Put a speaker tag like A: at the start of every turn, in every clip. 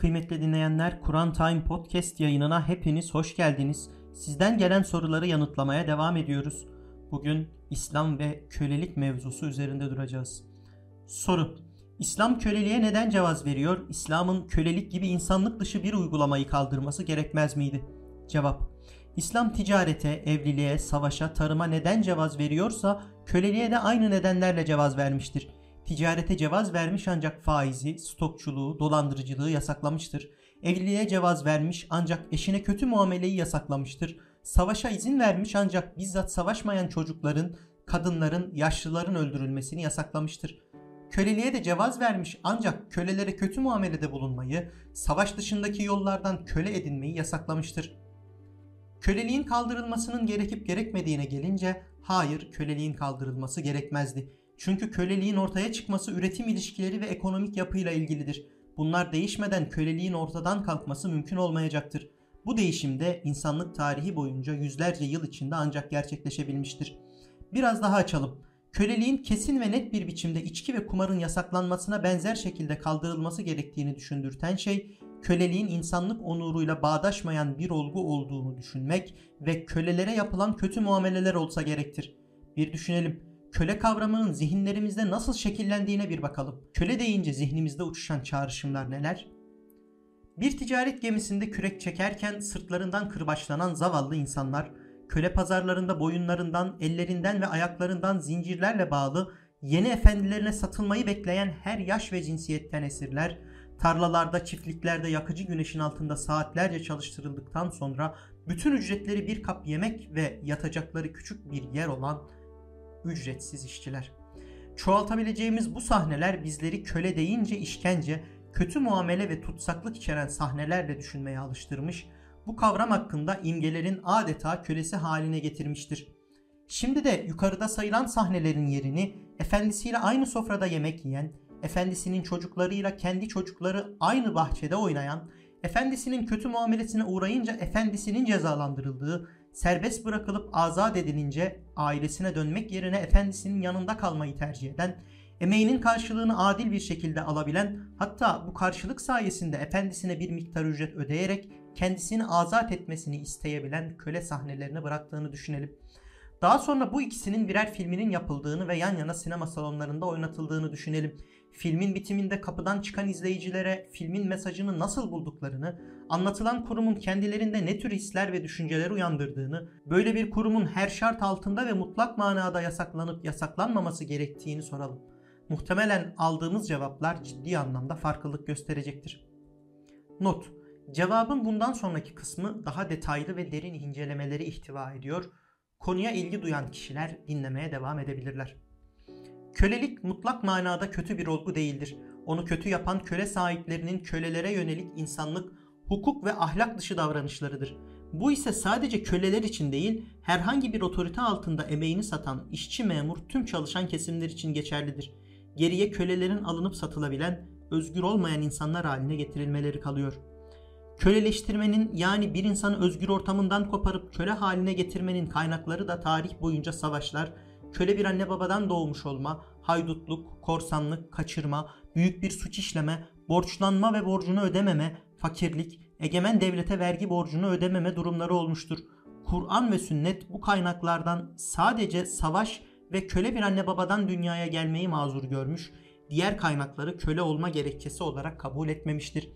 A: Kıymetli dinleyenler, Kur'an Time Podcast yayınına hepiniz hoş geldiniz. Sizden gelen soruları yanıtlamaya devam ediyoruz. Bugün İslam ve kölelik mevzusu üzerinde duracağız. Soru: İslam köleliğe neden cevaz veriyor? İslam'ın kölelik gibi insanlık dışı bir uygulamayı kaldırması gerekmez miydi? Cevap: İslam ticarete, evliliğe, savaşa, tarıma neden cevaz veriyorsa köleliğe de aynı nedenlerle cevaz vermiştir. Ticarete cevaz vermiş ancak faizi, stokçuluğu, dolandırıcılığı yasaklamıştır. Evliliğe cevaz vermiş ancak eşine kötü muameleyi yasaklamıştır. Savaşa izin vermiş ancak bizzat savaşmayan çocukların, kadınların, yaşlıların öldürülmesini yasaklamıştır. Köleliğe de cevaz vermiş ancak kölelere kötü muamelede bulunmayı, savaş dışındaki yollardan köle edinmeyi yasaklamıştır. Köleliğin kaldırılmasının gerekip gerekmediğine gelince hayır köleliğin kaldırılması gerekmezdi. Çünkü köleliğin ortaya çıkması üretim ilişkileri ve ekonomik yapıyla ilgilidir. Bunlar değişmeden köleliğin ortadan kalkması mümkün olmayacaktır. Bu değişim de insanlık tarihi boyunca yüzlerce yıl içinde ancak gerçekleşebilmiştir. Biraz daha açalım. Köleliğin kesin ve net bir biçimde içki ve kumarın yasaklanmasına benzer şekilde kaldırılması gerektiğini düşündürten şey, köleliğin insanlık onuruyla bağdaşmayan bir olgu olduğunu düşünmek ve kölelere yapılan kötü muameleler olsa gerektir. Bir düşünelim köle kavramının zihinlerimizde nasıl şekillendiğine bir bakalım. Köle deyince zihnimizde uçuşan çağrışımlar neler? Bir ticaret gemisinde kürek çekerken sırtlarından kırbaçlanan zavallı insanlar, köle pazarlarında boyunlarından, ellerinden ve ayaklarından zincirlerle bağlı yeni efendilerine satılmayı bekleyen her yaş ve cinsiyetten esirler, tarlalarda, çiftliklerde yakıcı güneşin altında saatlerce çalıştırıldıktan sonra bütün ücretleri bir kap yemek ve yatacakları küçük bir yer olan ücretsiz işçiler. Çoğaltabileceğimiz bu sahneler bizleri köle deyince işkence, kötü muamele ve tutsaklık içeren sahnelerle düşünmeye alıştırmış, bu kavram hakkında imgelerin adeta kölesi haline getirmiştir. Şimdi de yukarıda sayılan sahnelerin yerini efendisiyle aynı sofrada yemek yiyen, efendisinin çocuklarıyla kendi çocukları aynı bahçede oynayan, efendisinin kötü muamelesine uğrayınca efendisinin cezalandırıldığı, serbest bırakılıp azat edilince ailesine dönmek yerine efendisinin yanında kalmayı tercih eden, emeğinin karşılığını adil bir şekilde alabilen, hatta bu karşılık sayesinde efendisine bir miktar ücret ödeyerek kendisini azat etmesini isteyebilen köle sahnelerini bıraktığını düşünelim. Daha sonra bu ikisinin birer filminin yapıldığını ve yan yana sinema salonlarında oynatıldığını düşünelim. Filmin bitiminde kapıdan çıkan izleyicilere filmin mesajını nasıl bulduklarını, anlatılan kurumun kendilerinde ne tür hisler ve düşünceler uyandırdığını, böyle bir kurumun her şart altında ve mutlak manada yasaklanıp yasaklanmaması gerektiğini soralım. Muhtemelen aldığımız cevaplar ciddi anlamda farklılık gösterecektir. Not: Cevabın bundan sonraki kısmı daha detaylı ve derin incelemeleri ihtiva ediyor. Konuya ilgi duyan kişiler dinlemeye devam edebilirler. Kölelik mutlak manada kötü bir olgu değildir. Onu kötü yapan köle sahiplerinin kölelere yönelik insanlık, hukuk ve ahlak dışı davranışlarıdır. Bu ise sadece köleler için değil, herhangi bir otorite altında emeğini satan işçi memur tüm çalışan kesimler için geçerlidir. Geriye kölelerin alınıp satılabilen, özgür olmayan insanlar haline getirilmeleri kalıyor. Köleleştirmenin yani bir insanı özgür ortamından koparıp köle haline getirmenin kaynakları da tarih boyunca savaşlar, köle bir anne babadan doğmuş olma, haydutluk, korsanlık, kaçırma, büyük bir suç işleme, borçlanma ve borcunu ödememe, fakirlik, egemen devlete vergi borcunu ödememe durumları olmuştur. Kur'an ve sünnet bu kaynaklardan sadece savaş ve köle bir anne babadan dünyaya gelmeyi mazur görmüş, diğer kaynakları köle olma gerekçesi olarak kabul etmemiştir.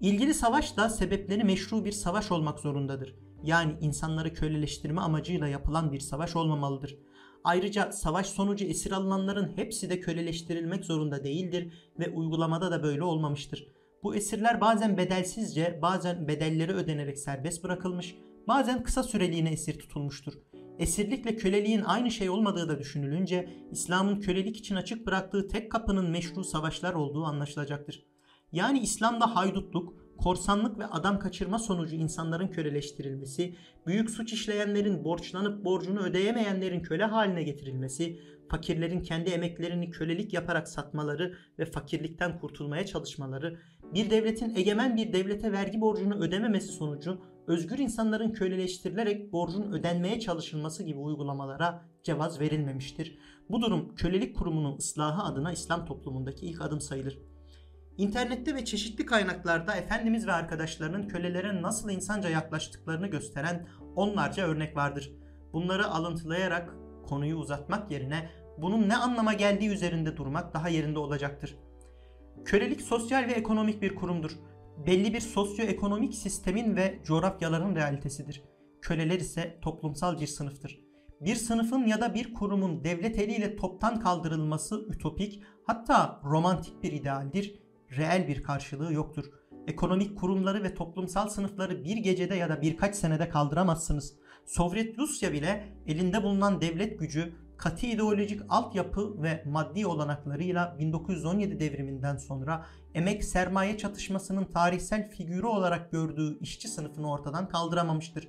A: İlgili savaş da sebepleri meşru bir savaş olmak zorundadır. Yani insanları köleleştirme amacıyla yapılan bir savaş olmamalıdır. Ayrıca savaş sonucu esir alınanların hepsi de köleleştirilmek zorunda değildir ve uygulamada da böyle olmamıştır. Bu esirler bazen bedelsizce, bazen bedelleri ödenerek serbest bırakılmış, bazen kısa süreliğine esir tutulmuştur. Esirlikle köleliğin aynı şey olmadığı da düşünülünce İslam'ın kölelik için açık bıraktığı tek kapının meşru savaşlar olduğu anlaşılacaktır. Yani İslam'da haydutluk, korsanlık ve adam kaçırma sonucu insanların köleleştirilmesi, büyük suç işleyenlerin borçlanıp borcunu ödeyemeyenlerin köle haline getirilmesi, fakirlerin kendi emeklerini kölelik yaparak satmaları ve fakirlikten kurtulmaya çalışmaları, bir devletin egemen bir devlete vergi borcunu ödememesi sonucu özgür insanların köleleştirilerek borcun ödenmeye çalışılması gibi uygulamalara cevaz verilmemiştir. Bu durum kölelik kurumunun ıslahı adına İslam toplumundaki ilk adım sayılır. İnternette ve çeşitli kaynaklarda Efendimiz ve arkadaşlarının kölelere nasıl insanca yaklaştıklarını gösteren onlarca örnek vardır. Bunları alıntılayarak konuyu uzatmak yerine bunun ne anlama geldiği üzerinde durmak daha yerinde olacaktır. Kölelik sosyal ve ekonomik bir kurumdur. Belli bir sosyoekonomik sistemin ve coğrafyaların realitesidir. Köleler ise toplumsal bir sınıftır. Bir sınıfın ya da bir kurumun devlet eliyle toptan kaldırılması ütopik, hatta romantik bir idealdir. Reel bir karşılığı yoktur. Ekonomik kurumları ve toplumsal sınıfları bir gecede ya da birkaç senede kaldıramazsınız. Sovyet Rusya bile elinde bulunan devlet gücü, katı ideolojik altyapı ve maddi olanaklarıyla 1917 devriminden sonra emek sermaye çatışmasının tarihsel figürü olarak gördüğü işçi sınıfını ortadan kaldıramamıştır.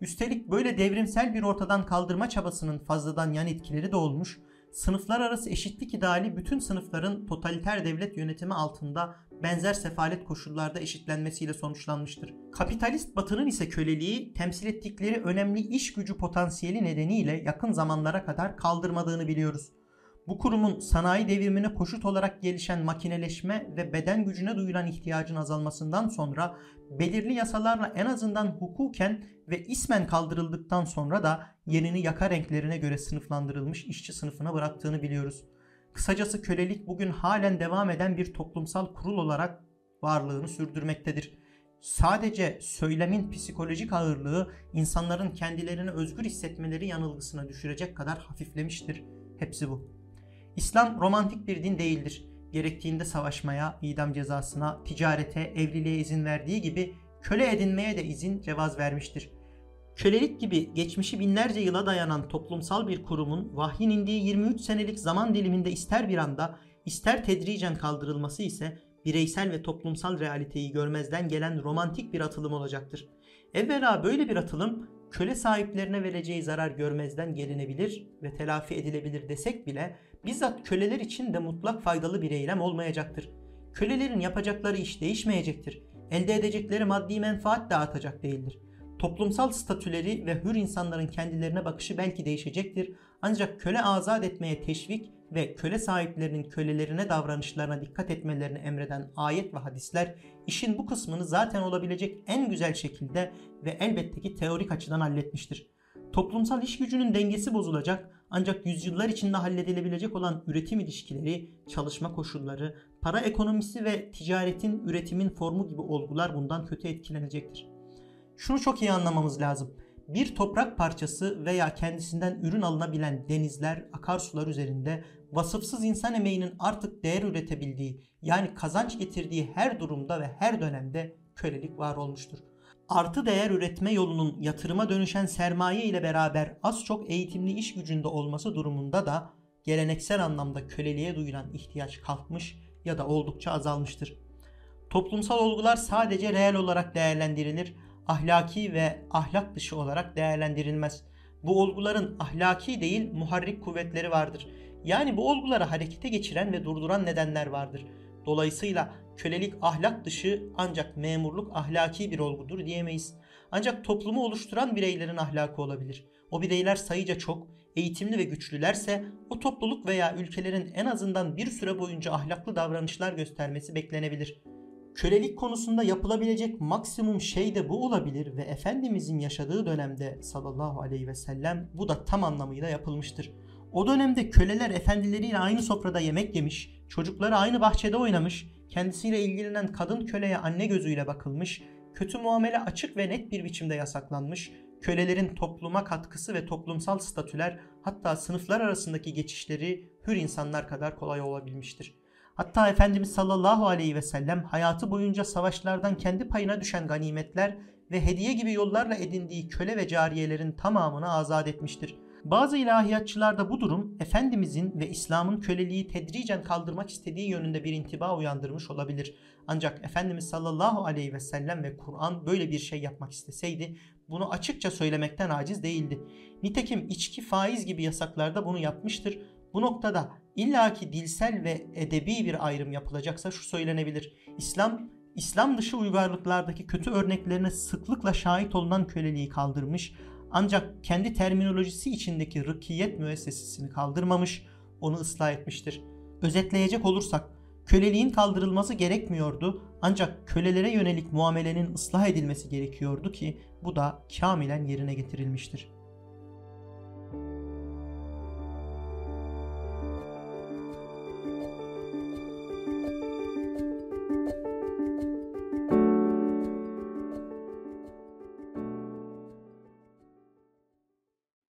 A: Üstelik böyle devrimsel bir ortadan kaldırma çabasının fazladan yan etkileri de olmuş, sınıflar arası eşitlik ideali bütün sınıfların totaliter devlet yönetimi altında benzer sefalet koşullarda eşitlenmesiyle sonuçlanmıştır. Kapitalist batının ise köleliği temsil ettikleri önemli iş gücü potansiyeli nedeniyle yakın zamanlara kadar kaldırmadığını biliyoruz. Bu kurumun sanayi devrimine koşut olarak gelişen makineleşme ve beden gücüne duyulan ihtiyacın azalmasından sonra belirli yasalarla en azından hukuken ve ismen kaldırıldıktan sonra da yerini yaka renklerine göre sınıflandırılmış işçi sınıfına bıraktığını biliyoruz. Kısacası kölelik bugün halen devam eden bir toplumsal kurul olarak varlığını sürdürmektedir. Sadece söylemin psikolojik ağırlığı insanların kendilerini özgür hissetmeleri yanılgısına düşürecek kadar hafiflemiştir. Hepsi bu. İslam romantik bir din değildir. Gerektiğinde savaşmaya, idam cezasına, ticarete, evliliğe izin verdiği gibi köle edinmeye de izin cevaz vermiştir. Kölelik gibi geçmişi binlerce yıla dayanan toplumsal bir kurumun vahyin indiği 23 senelik zaman diliminde ister bir anda ister tedricen kaldırılması ise bireysel ve toplumsal realiteyi görmezden gelen romantik bir atılım olacaktır. Evvela böyle bir atılım köle sahiplerine vereceği zarar görmezden gelinebilir ve telafi edilebilir desek bile bizzat köleler için de mutlak faydalı bir eylem olmayacaktır. Kölelerin yapacakları iş değişmeyecektir. Elde edecekleri maddi menfaat de artacak değildir. Toplumsal statüleri ve hür insanların kendilerine bakışı belki değişecektir. Ancak köle azat etmeye teşvik ve köle sahiplerinin kölelerine davranışlarına dikkat etmelerini emreden ayet ve hadisler işin bu kısmını zaten olabilecek en güzel şekilde ve elbette ki teorik açıdan halletmiştir. Toplumsal iş gücünün dengesi bozulacak ancak yüzyıllar içinde halledilebilecek olan üretim ilişkileri, çalışma koşulları, para ekonomisi ve ticaretin üretimin formu gibi olgular bundan kötü etkilenecektir. Şunu çok iyi anlamamız lazım. Bir toprak parçası veya kendisinden ürün alınabilen denizler, akarsular üzerinde vasıfsız insan emeğinin artık değer üretebildiği yani kazanç getirdiği her durumda ve her dönemde kölelik var olmuştur. Artı değer üretme yolunun yatırıma dönüşen sermaye ile beraber az çok eğitimli iş gücünde olması durumunda da geleneksel anlamda köleliğe duyulan ihtiyaç kalkmış ya da oldukça azalmıştır. Toplumsal olgular sadece reel olarak değerlendirilir ahlaki ve ahlak dışı olarak değerlendirilmez. Bu olguların ahlaki değil muharrik kuvvetleri vardır. Yani bu olguları harekete geçiren ve durduran nedenler vardır. Dolayısıyla kölelik ahlak dışı ancak memurluk ahlaki bir olgudur diyemeyiz. Ancak toplumu oluşturan bireylerin ahlakı olabilir. O bireyler sayıca çok, eğitimli ve güçlülerse o topluluk veya ülkelerin en azından bir süre boyunca ahlaklı davranışlar göstermesi beklenebilir. Kölelik konusunda yapılabilecek maksimum şey de bu olabilir ve Efendimizin yaşadığı dönemde sallallahu aleyhi ve sellem bu da tam anlamıyla yapılmıştır. O dönemde köleler efendileriyle aynı sofrada yemek yemiş, çocukları aynı bahçede oynamış, kendisiyle ilgilenen kadın köleye anne gözüyle bakılmış, kötü muamele açık ve net bir biçimde yasaklanmış, kölelerin topluma katkısı ve toplumsal statüler hatta sınıflar arasındaki geçişleri hür insanlar kadar kolay olabilmiştir. Hatta Efendimiz sallallahu aleyhi ve sellem hayatı boyunca savaşlardan kendi payına düşen ganimetler ve hediye gibi yollarla edindiği köle ve cariyelerin tamamını azat etmiştir. Bazı ilahiyatçılarda bu durum Efendimizin ve İslam'ın köleliği tedricen kaldırmak istediği yönünde bir intiba uyandırmış olabilir. Ancak Efendimiz sallallahu aleyhi ve sellem ve Kur'an böyle bir şey yapmak isteseydi bunu açıkça söylemekten aciz değildi. Nitekim içki faiz gibi yasaklarda bunu yapmıştır. Bu noktada illaki dilsel ve edebi bir ayrım yapılacaksa şu söylenebilir. İslam İslam dışı uygarlıklardaki kötü örneklerine sıklıkla şahit olunan köleliği kaldırmış ancak kendi terminolojisi içindeki rıkiyet müessesesini kaldırmamış, onu ıslah etmiştir. Özetleyecek olursak Köleliğin kaldırılması gerekmiyordu ancak kölelere yönelik muamelenin ıslah edilmesi gerekiyordu ki bu da kamilen yerine getirilmiştir.